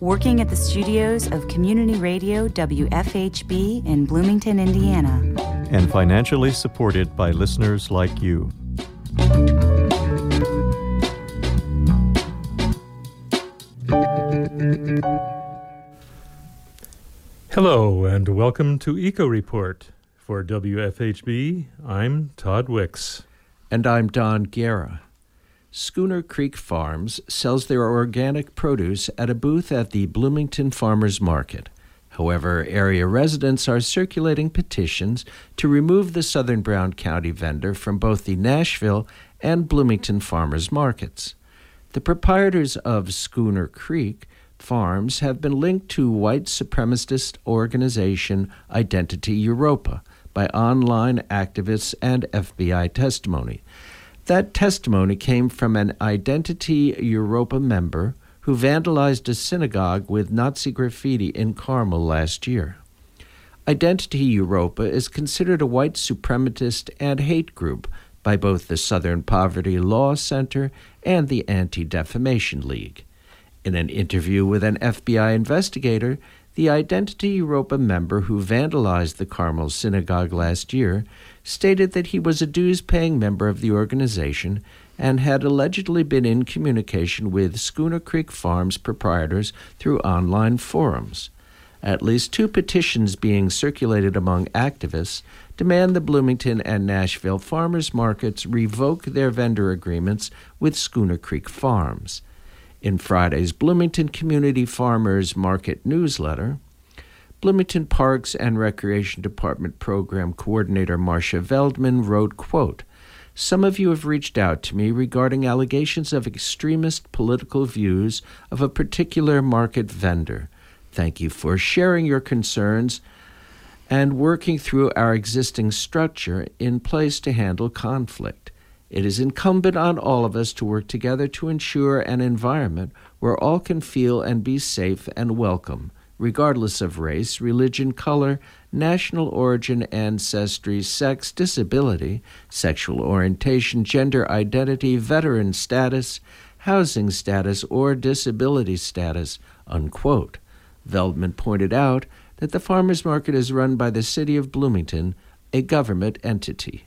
working at the studios of Community Radio WFHB in Bloomington, Indiana. And financially supported by listeners like you. Hello, and welcome to Eco Report. For WFHB, I'm Todd Wicks. And I'm Don Guerra. Schooner Creek Farms sells their organic produce at a booth at the Bloomington Farmers Market. However, area residents are circulating petitions to remove the Southern Brown County vendor from both the Nashville and Bloomington farmers markets. The proprietors of Schooner Creek Farms have been linked to white supremacist organization Identity Evropa by online activists and FBI testimony. That testimony came from an Identity Evropa member who vandalized a synagogue with Nazi graffiti in Carmel last year. Identity Evropa is considered a white supremacist and hate group by both the Southern Poverty Law Center and the Anti Defamation League. In an interview with an FBI investigator, the Identity Evropa member who vandalized the Carmel synagogue last year stated that he was a dues paying member of the organization and had allegedly been in communication with Schooner Creek Farms proprietors through online forums. At least two petitions being circulated among activists demand the Bloomington and Nashville farmers markets revoke their vendor agreements with Schooner Creek Farms. In Friday's Bloomington Community Farmers Market newsletter, Bloomington Parks and Recreation Department Program Coordinator Marcia Veldman wrote, quote, some of you have reached out to me regarding allegations of extremist political views of a particular market vendor. Thank you for sharing your concerns and working through our existing structure in place to handle conflict. It is incumbent on all of us to work together to ensure an environment where all can feel and be safe and welcome, regardless of race, religion, color, national origin, ancestry, sex, disability, sexual orientation, gender identity, veteran status, housing status, or disability status. Unquote. Veldman pointed out that the farmers market is run by the City of Bloomington, a government entity.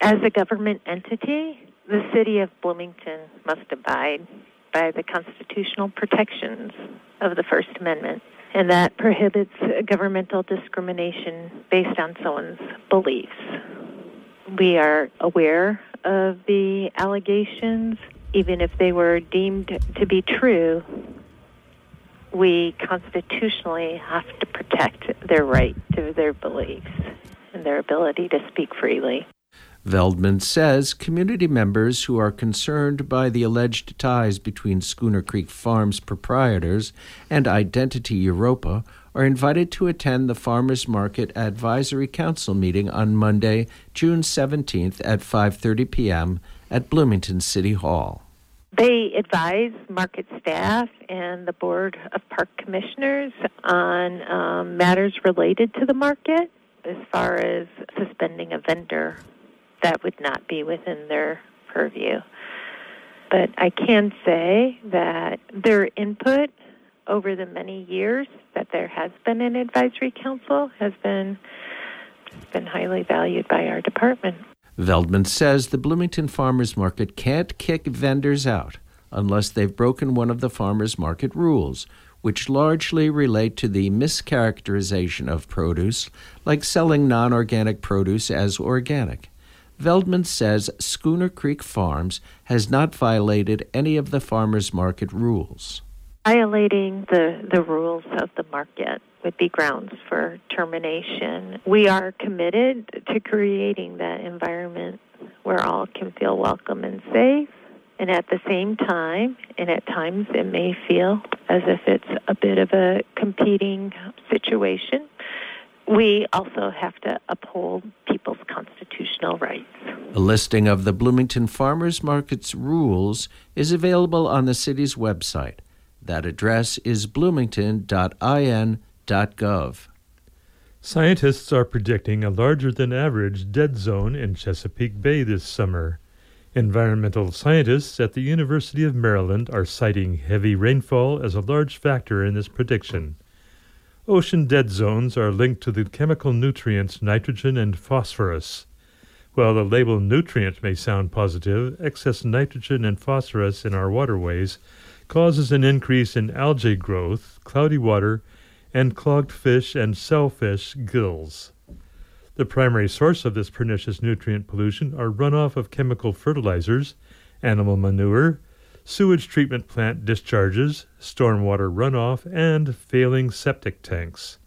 As a government entity, the City of Bloomington must abide by the constitutional protections of the First Amendment, and that prohibits governmental discrimination based on someone's beliefs. We are aware of the allegations, even if they were deemed to be true. We constitutionally have to protect their right to their beliefs and their ability to speak freely. Veldman says community members who are concerned by the alleged ties between Schooner Creek Farms proprietors and Identity Evropa are invited to attend the Farmers Market Advisory Council meeting on Monday, June 17th at 5:30 p.m. at Bloomington City Hall. They advise market staff and the Board of Park Commissioners on um, matters related to the market as far as suspending a vendor that would not be within their purview. But I can say that their input over the many years that there has been an advisory council has been been highly valued by our department. Veldman says the Bloomington Farmers Market can't kick vendors out unless they've broken one of the farmers market rules, which largely relate to the mischaracterization of produce, like selling non organic produce as organic. Veldman says Schooner Creek Farms has not violated any of the farmers market rules. Violating the, the rules of the market would be grounds for termination. We are committed to creating that environment where all can feel welcome and safe And at the same time, and at times it may feel as if it's a bit of a competing situation, we also have to uphold people's constitutional rights. A listing of the Bloomington Farmers Market's rules is available on the city's website. That address is bloomington.in.gov. Scientists are predicting a larger than average dead zone in Chesapeake Bay this summer. Environmental scientists at the University of Maryland are citing heavy rainfall as a large factor in this prediction. Ocean dead zones are linked to the chemical nutrients nitrogen and phosphorus. While the label nutrient may sound positive, excess nitrogen and phosphorus in our waterways causes an increase in algae growth, cloudy water, and clogged fish and shellfish gills. The primary source of this pernicious nutrient pollution are runoff of chemical fertilizers, animal manure, sewage treatment plant discharges, stormwater runoff, and failing septic tanks.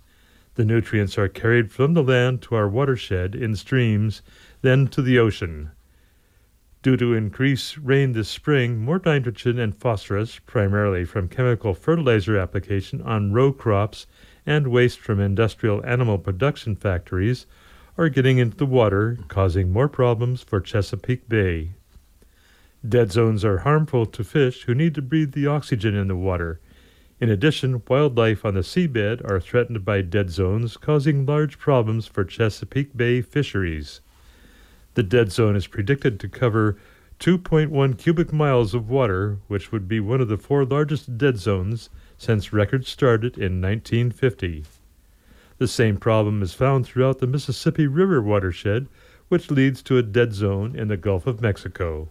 The nutrients are carried from the land to our watershed in streams, then to the ocean. Due to increased rain this spring, more nitrogen and phosphorus, primarily from chemical fertilizer application on row crops and waste from industrial animal production factories, are getting into the water, causing more problems for Chesapeake Bay. Dead zones are harmful to fish who need to breathe the oxygen in the water. In addition, wildlife on the seabed are threatened by dead zones, causing large problems for Chesapeake Bay fisheries. The dead zone is predicted to cover 2.1 cubic miles of water, which would be one of the four largest dead zones since records started in 1950. The same problem is found throughout the Mississippi River watershed, which leads to a dead zone in the Gulf of Mexico.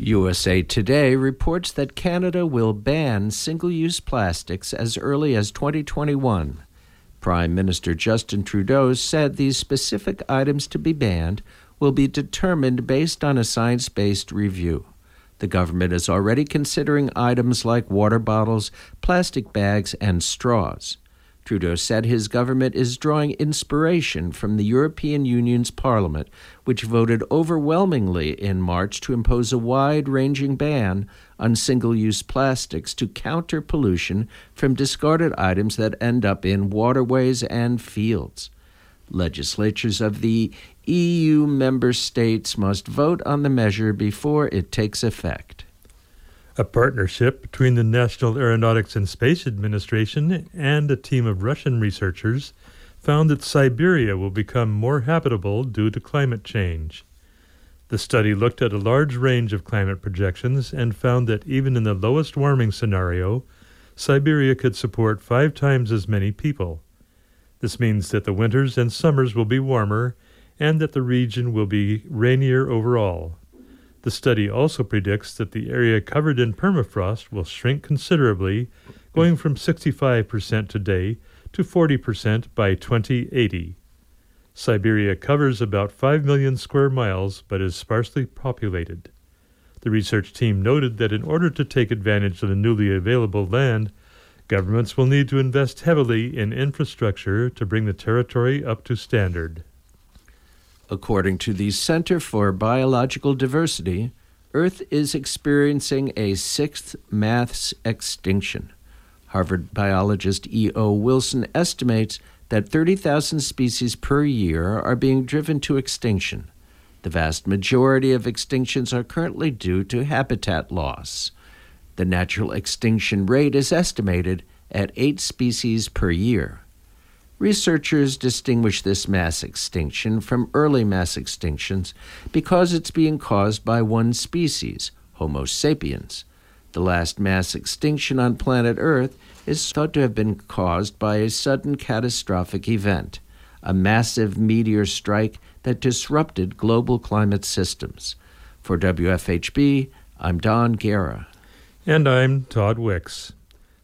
USA Today reports that Canada will ban single use plastics as early as 2021. Prime Minister Justin Trudeau said these specific items to be banned will be determined based on a science based review. The government is already considering items like water bottles, plastic bags, and straws. Trudeau said his government is drawing inspiration from the European Union's Parliament, which voted overwhelmingly in March to impose a wide ranging ban on single use plastics to counter pollution from discarded items that end up in waterways and fields. Legislatures of the EU member states must vote on the measure before it takes effect. A partnership between the National Aeronautics and Space Administration and a team of Russian researchers found that Siberia will become more habitable due to climate change. The study looked at a large range of climate projections and found that even in the lowest warming scenario, Siberia could support five times as many people. This means that the winters and summers will be warmer and that the region will be rainier overall. The study also predicts that the area covered in permafrost will shrink considerably, going from 65% today to 40% by 2080. Siberia covers about 5 million square miles but is sparsely populated. The research team noted that in order to take advantage of the newly available land, governments will need to invest heavily in infrastructure to bring the territory up to standard. According to the Center for Biological Diversity, Earth is experiencing a sixth mass extinction. Harvard biologist E.O. Wilson estimates that 30,000 species per year are being driven to extinction. The vast majority of extinctions are currently due to habitat loss. The natural extinction rate is estimated at 8 species per year. Researchers distinguish this mass extinction from early mass extinctions because it's being caused by one species, Homo sapiens. The last mass extinction on planet Earth is thought to have been caused by a sudden catastrophic event, a massive meteor strike that disrupted global climate systems. For WFHB, I'm Don Guerra. And I'm Todd Wicks.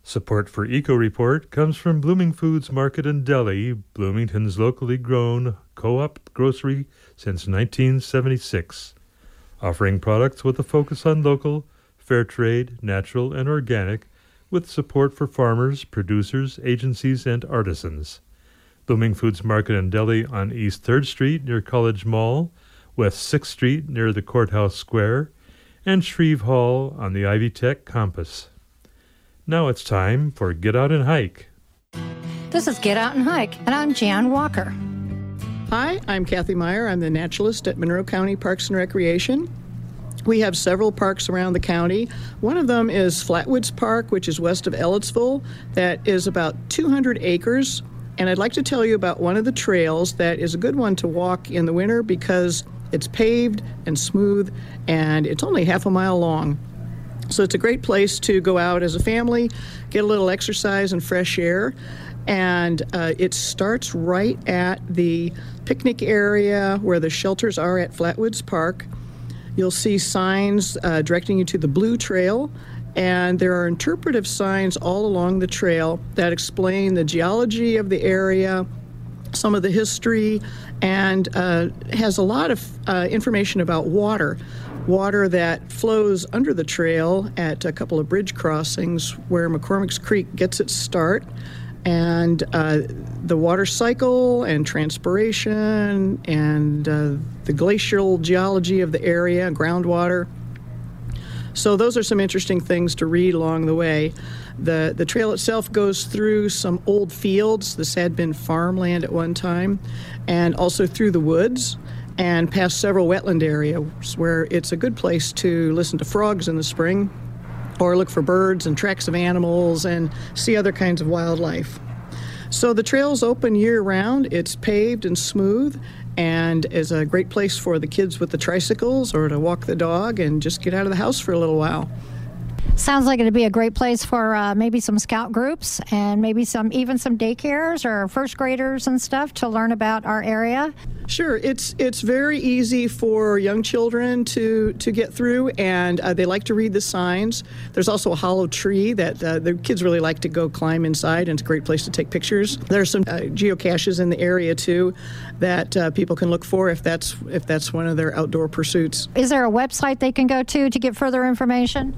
Support for Eco Report comes from Blooming Foods Market and Deli, Bloomington's locally grown co op grocery since 1976, offering products with a focus on local, fair trade, natural, and organic, with support for farmers, producers, agencies, and artisans. Blooming Foods Market and Deli on East 3rd Street near College Mall, West 6th Street near the Courthouse Square, and Shreve Hall on the Ivy Tech campus. Now it's time for Get Out and Hike. This is Get Out and Hike, and I'm Jan Walker. Hi, I'm Cathy Meyer. I'm the naturalist at Monroe County Parks and Recreation. We have several parks around the county. One of them is Flatwoods Park, which is west of Ellettsville, that is about 200 acres. And I'd like to tell you about one of the trails that is a good one to walk in the winter because it's paved and smooth and it's only half a mile long. So it's a great place to go out as a family, get a little exercise and fresh air. And uh, it starts right at the picnic area where the shelters are at Flatwoods Park. You'll see signs uh, directing you to the Blue Trail, and there are interpretive signs all along the trail that explain the geology of the area, some of the history, and uh, has a lot of uh, information about water. Water that flows under the trail at a couple of bridge crossings where McCormick's Creek gets its start and uh, the water cycle and transpiration and uh, the glacial geology of the area, groundwater. So those are some interesting things to read along the way. The the trail itself goes through some old fields. This had been farmland at one time, and also through the woods and past several wetland areas where it's a good place to listen to frogs in the spring or look for birds and tracks of animals and see other kinds of wildlife. So the trail's open year round. It's paved and smooth and is a great place for the kids with the tricycles or to walk the dog and just get out of the house for a little while. Sounds like it'd be a great place for uh, maybe some scout groups and maybe some even some daycares or first graders and stuff to learn about our area. Sure, it's it's very easy for young children to to get through, and uh, they like to read the signs. There's also a hollow tree that uh, the kids really like to go climb inside, and it's a great place to take pictures. There's some uh, geocaches in the area too that uh, people can look for if that's if that's one of their outdoor pursuits. Is there a website they can go to to get further information?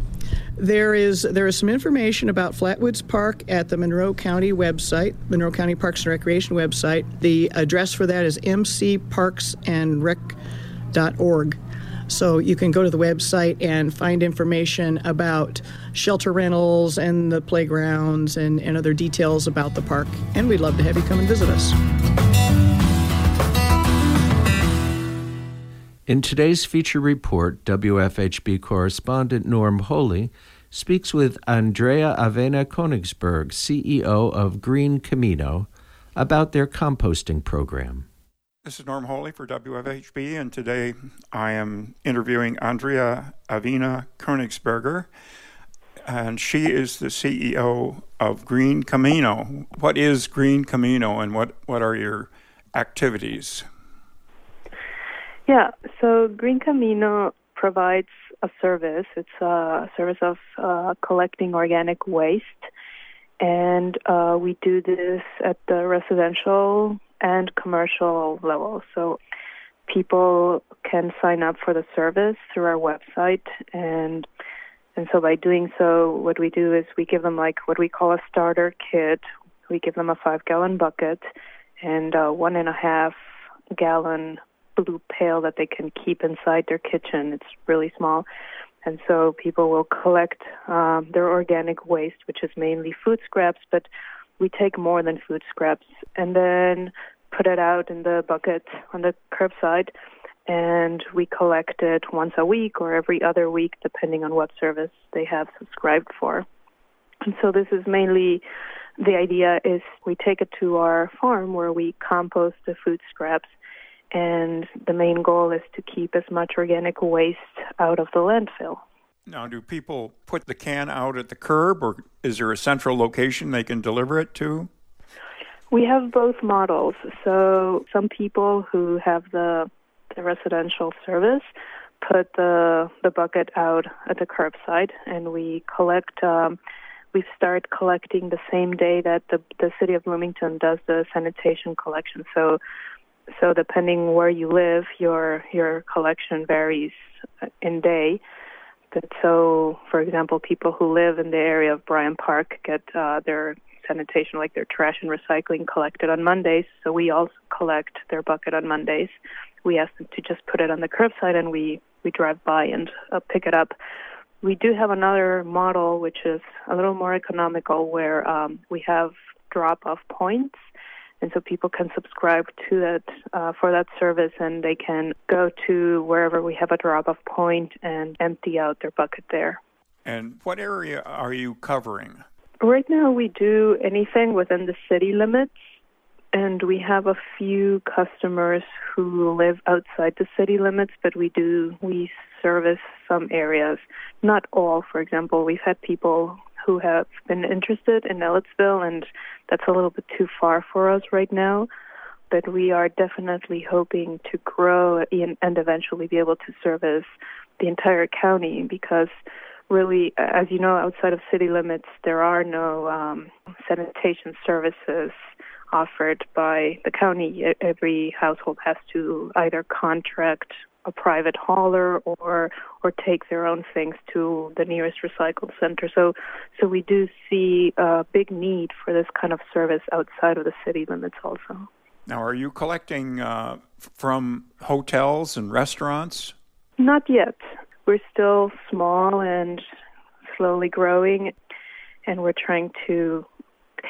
There is there is some information about Flatwoods Park at the Monroe County website, Monroe County Parks and Recreation website. The address for that is mcparksandrec.org. So you can go to the website and find information about shelter rentals and the playgrounds and, and other details about the park. And we'd love to have you come and visit us. In today's feature report, WFHB correspondent Norm Holy speaks with Andrea Avena Koenigsberg, CEO of Green Camino, about their composting program. This is Norm Holy for WFHB, and today I am interviewing Andrea Avena Koenigsberger, and she is the CEO of Green Camino. What is Green Camino, and what, what are your activities? Yeah, so Green Camino provides a service. It's a service of uh, collecting organic waste, and uh, we do this at the residential and commercial level. So people can sign up for the service through our website, and and so by doing so, what we do is we give them like what we call a starter kit. We give them a five gallon bucket and a one and a half gallon blue pail that they can keep inside their kitchen. It's really small. And so people will collect um, their organic waste, which is mainly food scraps, but we take more than food scraps and then put it out in the bucket on the curbside. And we collect it once a week or every other week, depending on what service they have subscribed for. And so this is mainly the idea is we take it to our farm where we compost the food scraps and the main goal is to keep as much organic waste out of the landfill. Now, do people put the can out at the curb, or is there a central location they can deliver it to? We have both models. So, some people who have the, the residential service put the the bucket out at the curbside, and we collect. Um, we start collecting the same day that the the city of Bloomington does the sanitation collection. So so depending where you live, your your collection varies in day. But so, for example, people who live in the area of Bryant Park get uh, their sanitation, like their trash and recycling, collected on Mondays. So we also collect their bucket on Mondays. we ask them to just put it on the curbside and we, we drive by and uh, pick it up. We do have another model which is a little more economical where um, we have drop off points and so people can subscribe to that uh, for that service and they can go to wherever we have a drop off point and empty out their bucket there. And what area are you covering? Right now we do anything within the city limits and we have a few customers who live outside the city limits but we do we service some areas. Not all for example we've had people who have been interested in Ellettsville, and that's a little bit too far for us right now. But we are definitely hoping to grow and eventually be able to service the entire county because really, as you know, outside of city limits, there are no um, sanitation services offered by the county. Every household has to either contract a private hauler or or take their own things to the nearest recycle center. So so we do see a big need for this kind of service outside of the city limits also. Now, are you collecting uh, from hotels and restaurants? Not yet. We're still small and slowly growing, and we're trying to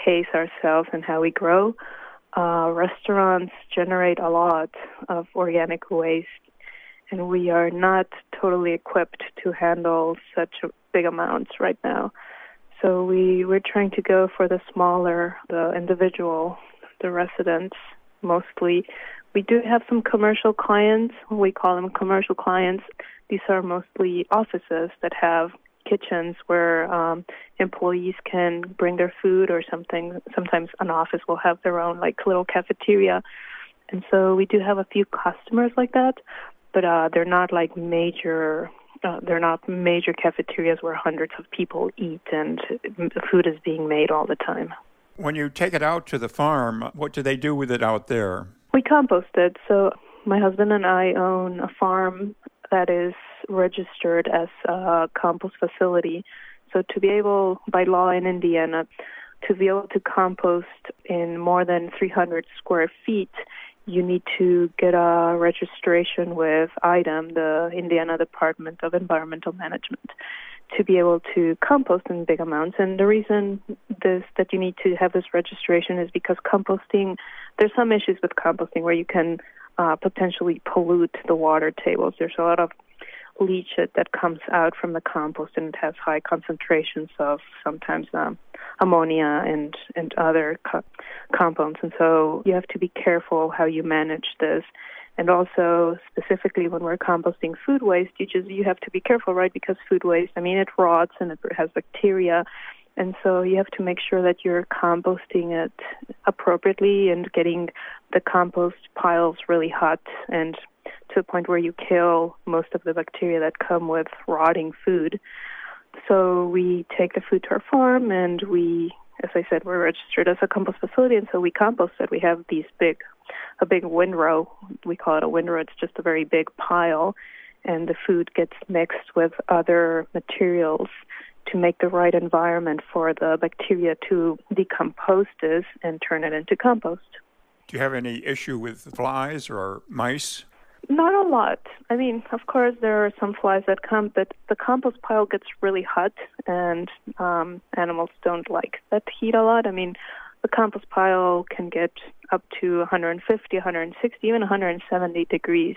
pace ourselves and how we grow. Uh, restaurants generate a lot of organic waste and we are not totally equipped to handle such big amounts right now. So we we're trying to go for the smaller, the individual, the residents mostly. We do have some commercial clients. We call them commercial clients. These are mostly offices that have kitchens where um, employees can bring their food or something. Sometimes an office will have their own like little cafeteria. And so we do have a few customers like that, but uh, they're not like major. Uh, they're not major cafeterias where hundreds of people eat and food is being made all the time. When you take it out to the farm, what do they do with it out there? We compost it. So my husband and I own a farm that is registered as a compost facility. So to be able, by law in Indiana, to be able to compost in more than 300 square feet, you need to get a registration with IDEM, the Indiana Department of Environmental Management, to be able to compost in big amounts. And the reason this that you need to have this registration is because composting, there's some issues with composting where you can uh, potentially pollute the water tables. There's a lot of leachate that comes out from the compost, and it has high concentrations of sometimes um, ammonia and and other co- compounds. And so you have to be careful how you manage this. And also, specifically when we're composting food waste, you just you have to be careful, right? Because food waste, I mean, it rots and it has bacteria, and so you have to make sure that you're composting it appropriately and getting the compost piles really hot and to a point where you kill most of the bacteria that come with rotting food. So we take the food to our farm and we, as I said, we're registered as a compost facility, and so we compost it. We have these big, a big windrow. We call it a windrow. It's just a very big pile, and the food gets mixed with other materials to make the right environment for the bacteria to decompose this and turn it into compost. Do you have any issue with flies or mice? Not a lot. I mean, of course, there are some flies that come, but the compost pile gets really hot, and um, animals don't like that heat a lot. I mean, the compost pile can get up to 150, 160, even 170 degrees.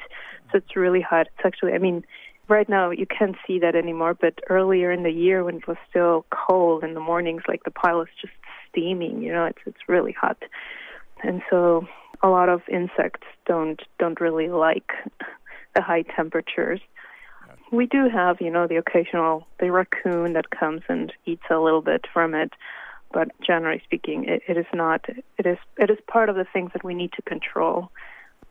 So it's really hot. It's actually, I mean, right now you can't see that anymore, but earlier in the year when it was still cold in the mornings, like the pile is just steaming. You know, it's it's really hot, and so a lot of insects don't don't really like the high temperatures. We do have, you know, the occasional the raccoon that comes and eats a little bit from it, but generally speaking, it, it is not. It is it is part of the things that we need to control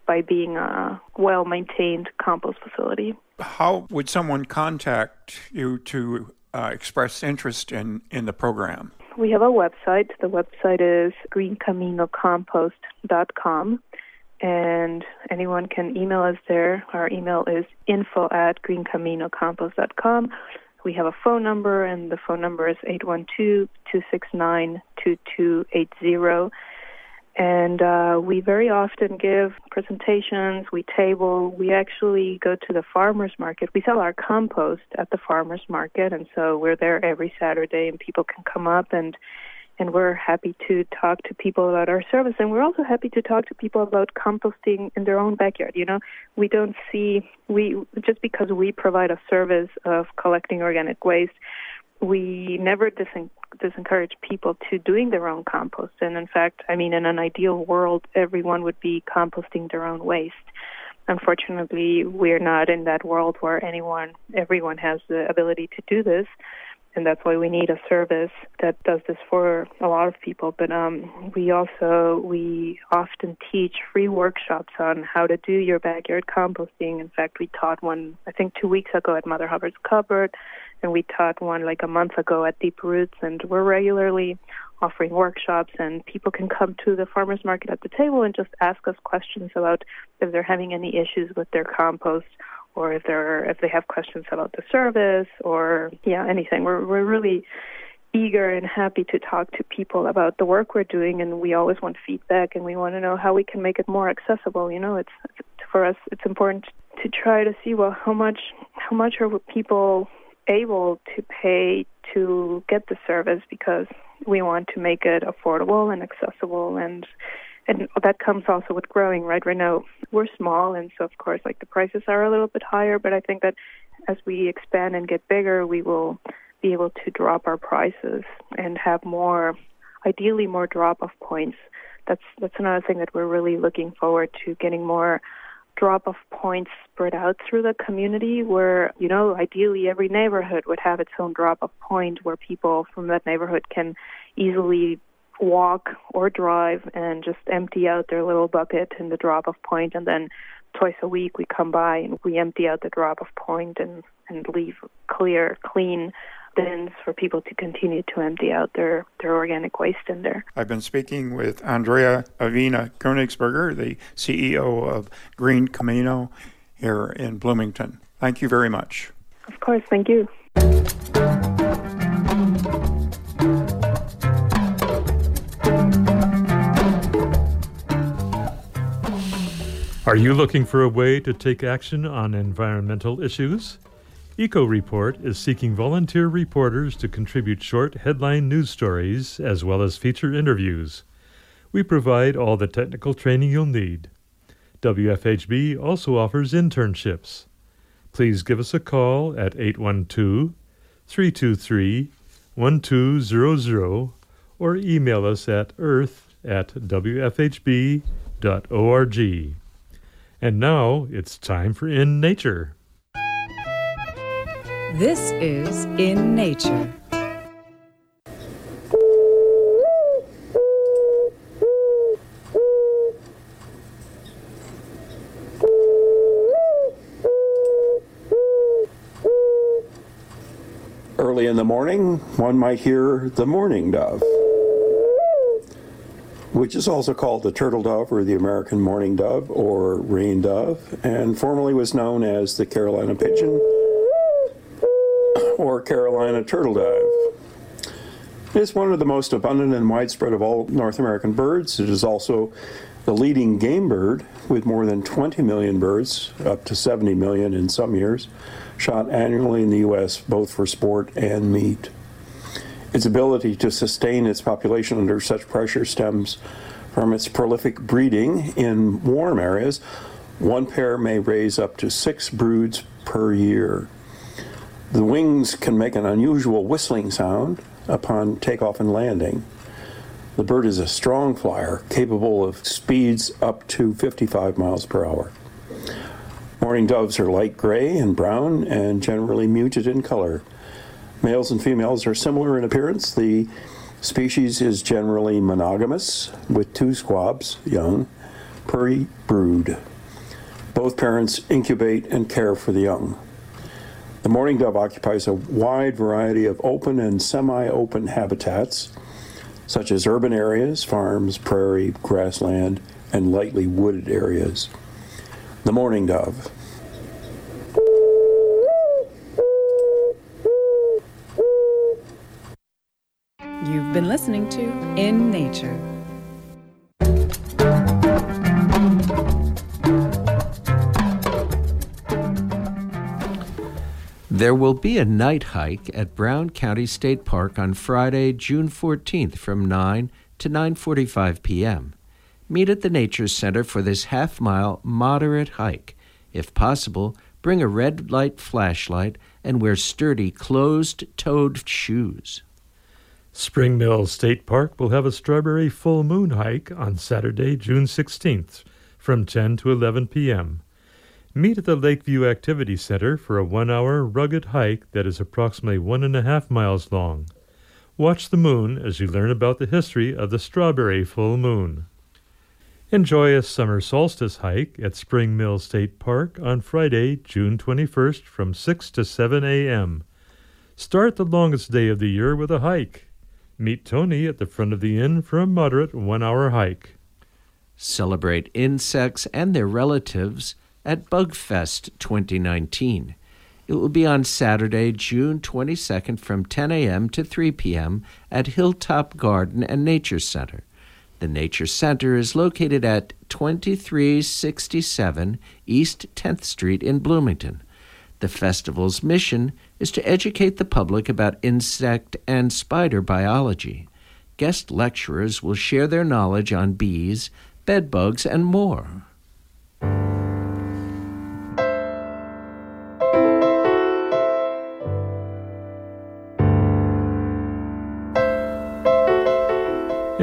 by being a well maintained compost facility. How would someone contact you to uh, express interest in in the program? We have a website. The website is greencaminocompost.com, and anyone can email us there. Our email is info at greencaminocompost.com. We have a phone number, and the phone number is 812 269 2280. And uh, we very often give presentations, we table, we actually go to the farmer's market. We sell our compost at the farmer's market, and so we're there every Saturday, and people can come up and and we're happy to talk to people about our service and we're also happy to talk to people about composting in their own backyard you know we don't see we just because we provide a service of collecting organic waste we never disen- disencourage people to doing their own compost. And in fact, I mean, in an ideal world, everyone would be composting their own waste. Unfortunately, we're not in that world where anyone, everyone has the ability to do this. And that's why we need a service that does this for a lot of people. But um, we also we often teach free workshops on how to do your backyard composting. In fact, we taught one I think two weeks ago at Mother Hubbard's Cupboard and we taught one like a month ago at Deep Roots, and we're regularly offering workshops, and people can come to the farmers market at the table and just ask us questions about if they're having any issues with their compost or if they're if they have questions about the service or yeah anything. We're we're really eager and happy to talk to people about the work we're doing and we always want feedback and we want to know how we can make it more accessible you know? It's, it's for us it's important to try to see well how much how much are people able to pay to get the service because we want to make it affordable and accessible and and that comes also with growing right? Right now we're small and so of course like the prices are a little bit higher but i think that as we expand and get bigger we will be able to drop our prices and have more ideally more drop off points. That's that's another thing that we're really looking forward to getting more drop off points spread out through the community where, you know, ideally every neighborhood would have its own drop off point where people from that neighborhood can easily walk or drive and just empty out their little bucket in the drop off point. And then twice a week we come by and we empty out the drop off point and and leave clear clean bins for people to continue to empty out their, their organic waste in there. I've been speaking with Andrea Avena Koenigsberger, the CEO of Green Camino here in Bloomington. Thank you very much. Of course, thank you. Are you looking for a way to take action on environmental issues? Eco Report is seeking volunteer reporters to contribute short headline news stories as well as feature interviews. We provide all the technical training you'll need. WFHB also offers internships. Please give us a call at 812 323 1200 or email us at earth at wfhb.org. And now it's time for In Nature. This is In Nature. Early in the morning, one might hear the mourning dove, which is also called the turtle dove or the American mourning dove or rain dove, and formerly was known as the Carolina pigeon or Carolina turtle dove. It is one of the most abundant and widespread of all North American birds. It is also the leading game bird with more than 20 million birds, up to 70 million in some years, shot annually in the U.S., both for sport and meat. Its ability to sustain its population under such pressure stems from its prolific breeding in warm areas. One pair may raise up to six broods per year. The wings can make an unusual whistling sound upon takeoff and landing. The bird is a strong flyer, capable of speeds up to 55 miles per hour. Mourning doves are light gray and brown and generally muted in color. Males and females are similar in appearance. The species is generally monogamous with two squabs, young, per brood. Both parents incubate and care for the young. The mourning dove occupies a wide variety of open and semi-open habitats, such as urban areas, farms, prairie, grassland, and lightly wooded areas. The mourning dove. There will be a night hike at Brown County State Park on Friday, June 14th from 9 to 9:45 p.m. Meet at the Nature Center for this half-mile moderate hike. If possible, bring a red light flashlight and wear sturdy closed-toed shoes. Spring Mill State Park will have a strawberry full moon hike on Saturday, June 16th from 10 to 11 p.m. Meet at the Lakeview Activity Center for a one hour rugged hike that is approximately one and a half miles long. Watch the moon as you learn about the history of the strawberry full moon. Enjoy a summer solstice hike at Spring Mill State Park on Friday, June 21st from 6 to 7 a.m. Start the longest day of the year with a hike. Meet Tony at the front of the inn for a moderate one hour hike. Celebrate insects and their relatives at Bugfest 2019. It will be on Saturday, June 22nd from 10 a.m. to 3 p.m. at Hilltop Garden and Nature Center. The Nature Center is located at 2367 East 10th Street in Bloomington. The festival's mission is to educate the public about insect and spider biology. Guest lecturers will share their knowledge on bees, bedbugs, and more.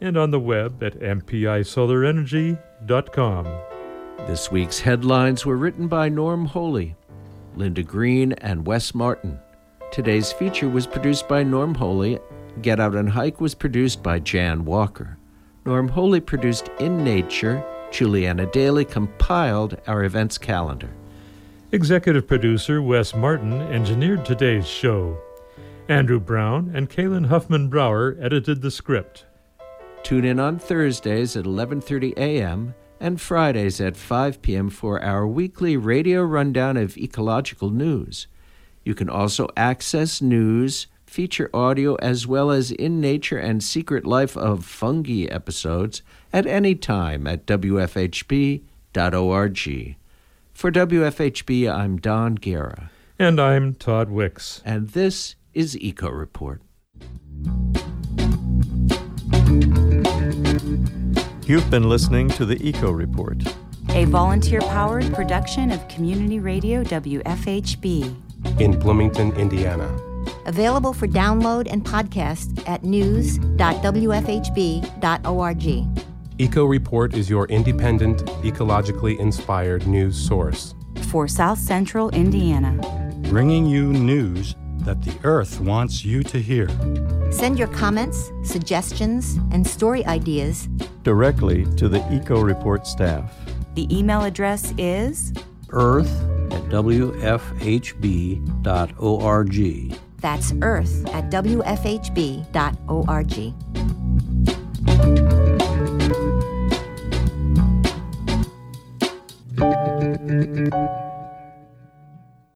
and on the web at mpisolarenergy.com. This week's headlines were written by Norm Holy, Linda Greene, and Wes Martin. Today's feature was produced by Norm Holy. Get Out and Hike was produced by Jan Walker. Norm Holy produced In Nature. Julianna Dailey compiled our events calendar. Executive producer Wes Martin engineered today's show. Andrew Brown and Kalynn Huffman Brower edited the script. Tune in on Thursdays at 11:30 a.m. and Fridays at 5 p.m. for our weekly radio rundown of ecological news. You can also access news, feature audio as well as in nature and secret life of fungi episodes at any time at wfhb.org. For WFHB, I'm Don Guerra. And I'm Todd Wicks. And this is Eco Report. You've been listening to the Eco Report, a volunteer powered production of Community Radio WFHB in Bloomington, Indiana. Available for download and podcast at news.wfhb.org. Eco Report is your independent, ecologically inspired news source for South Central Indiana, bringing you news that the Earth wants you to hear. Send your comments, suggestions, and story ideas directly to the Eco Report staff. The email address is earth at wfhb.org. That's earth at wfhb.org.